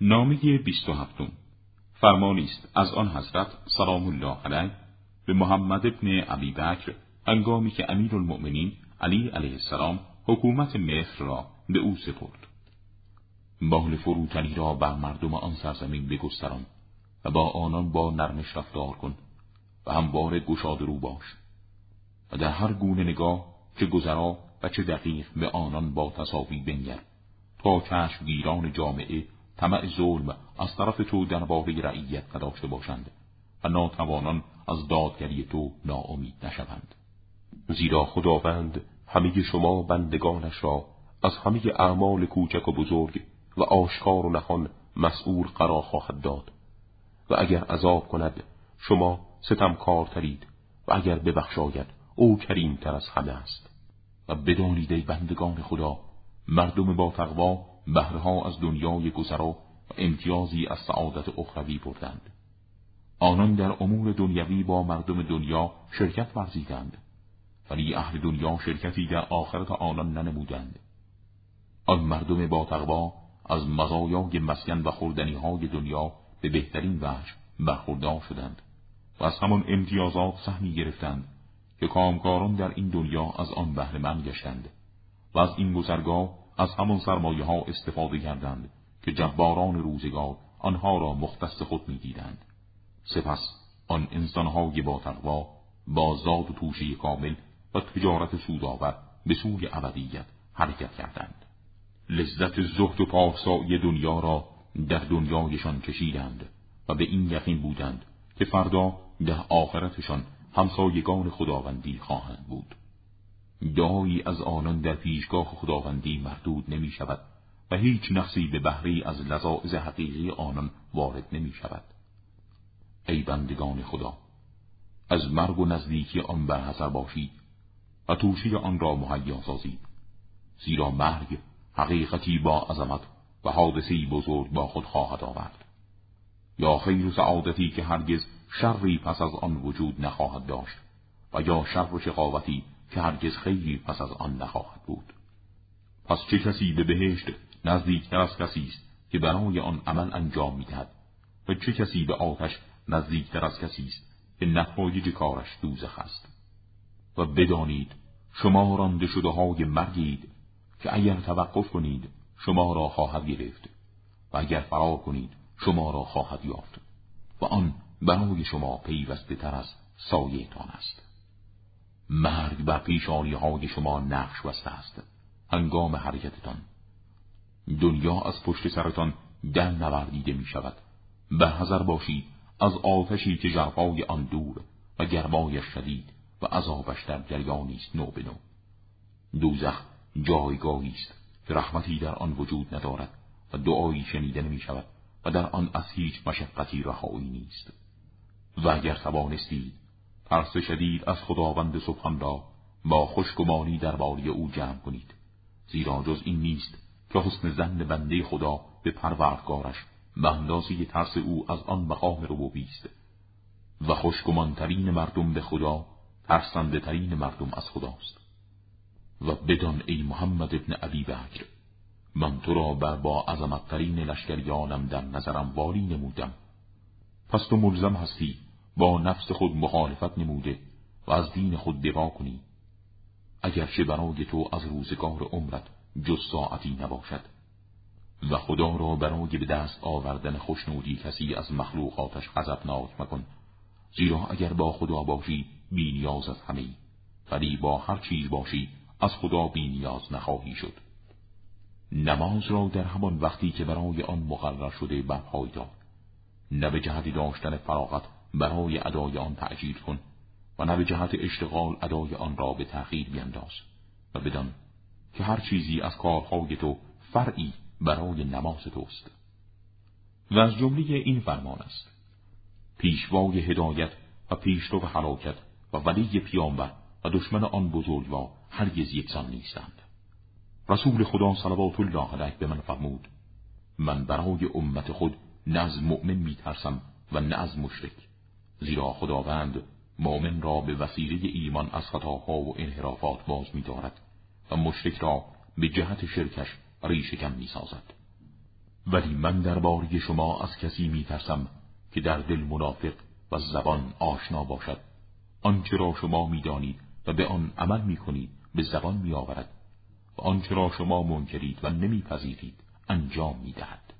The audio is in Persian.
نامه بیست و هفتم فرمانی است از آن حضرت سلام الله علیه به محمد ابن عبی بکر انگامی که امیر المؤمنین علی علیه السلام حکومت مصر را به او سپرد. مال فروتنی را بر مردم آن سرزمین بگستران و با آنان با نرمش رفتار کن و هموار گشاد رو باش و در هر گونه نگاه چه گذرا و چه دقیق به آنان با تصاوی بنگر تا چشمگیران جامعه طمع ظلم از طرف تو درباره رعیت نداشته باشند و ناتوانان از دادگری تو ناامید نشوند. زیرا خداوند همه شما بندگانش را از همه اعمال کوچک و بزرگ و آشکار و نهان مسئول قرار خواهد داد و اگر عذاب کند شما ستمکارترید و اگر ببخشاید او کریمتر از همه است. و بدانید بندگان خدا مردم با تقوا بهرها از دنیای گذرا و امتیازی از سعادت اخروی بردند. آنان در امور دنیوی با مردم دنیا شرکت ورزیدند ولی اهل دنیا شرکتی در آخرت آنان ننمودند. آن مردم با تقوا از مزایای مسکن و خوردنی های دنیا به بهترین وجه برخوردار شدند و از همان امتیازات سهمی گرفتند که کامکاران در این دنیا از آن بهره گشتند و از این گذرگاه از همان سرمایه ها استفاده کردند که جباران روزگار آنها را مختص خود می‌دیدند. سپس آن انسانهای با تقوا با زاد و توشه کامل و تجارت سودآور به سوی ابدیت حرکت کردند. لذت زهد و پارسایی دنیا را در دنیایشان کشیدند و به این یقین بودند که فردا در آخرتشان همسایگان خداوندی خواهند بود. دعایی از آنان در پیشگاه خداوندی مردود نمی شود و هیچ نقصی به بهره از لذاعز حقیقی آنان وارد نمی شود ای بندگان خدا از مرگ و نزدیکی آن برحضر باشید و توشی آن را مهیا سازید. زیرا مرگ حقیقتی با عظمت و حادثی بزرگ با خود خواهد آورد. یا خیر و سعادتی که هرگز شری پس از آن وجود نخواهد داشت و یا شر و شقاوتی که هرگز خیری پس از آن نخواهد بود. پس چه کسی به بهشت نزدیکتر از کسی است که برای آن عمل انجام می‌دهد؟ و چه کسی به آتش نزدیکتر از کسی است که نتایج کارش دوزخ است؟ و بدانید شما رانده شده های مرگید که اگر توقف کنید شما را خواهد گرفت و اگر فرار کنید شما را خواهد یافت و آن برای شما پیوسته تر از سایهتان است. مرگ بر پیشانی های شما نقش بسته است. هنگام حرکتتان. دنیا از پشت سرتان در نوردیده می شود. به حذر باشید از آتشی که جرفای آن دور و گرمایش شدید و عذابش در جریانی است. نو به نو. دوزخ جایگاهی است. که رحمتی در آن وجود ندارد و دعایی شنیده نمی شود و در آن از هیچ مشقتی رهایی نیست. و اگر توانستید ترس شدید از خداوند سبحان را با خوشگمانی باری او جمع کنید. زیرا جز این نیست که حسن زن بنده خدا به پروردگارش به اندازه ترس او از آن مقام ربوبی است. و خوشگمانترین مردم به خدا ترسنده ترین مردم از خداست. و بدان ای محمد ابن عبی بکر من تو را بر با عظمتترین لشکریانم در نظرم والی نمودم. پس تو ملزم هستی با نفس خود مخالفت نموده و از دین خود دفاع کنی. اگرچه برای تو از روزگار عمرت جز ساعتی نباشد. و خدا را برای به دست آوردن خوشنودی کسی از مخلوقاتش غضبناک مکن. زیرا اگر با خدا باشی بی نیاز از همه ولی با هر چیز باشی از خدا بی نیاز نخواهی شد. نماز را در همان وقتی که برای آن مقرر شده برپای دار نه به جهت داشتن فراغت برای ادای آن تعجیل کن و نه به جهت اشتغال ادای آن را به تأخیر بینداز و بدان که هر چیزی از کارهای تو فرعی برای نماز توست. و از جمله این فرمان است. پیشوای هدایت و پیشرو حلاکت و ولی پیامبر و دشمن آن بزرگوار هرگز یکسان نیستند. رسول خدا صلوات الله علیه به من فرمود من برای امت خود نه از مؤمن میترسم و نه از مشرک. زیرا خداوند مؤمن را به وسیله ایمان از خطاها و انحرافات باز می‌دارد و مشرک را به جهت شرکش ریشکم می‌سازد. ولی من درباره شما از کسی میترسم که در دل منافق و زبان آشنا باشد. آنچه را شما می‌دانید و به آن عمل می‌کنید به زبان میآورد و آنچه را شما منکرید و نمیپذیرید انجام می‌دهد.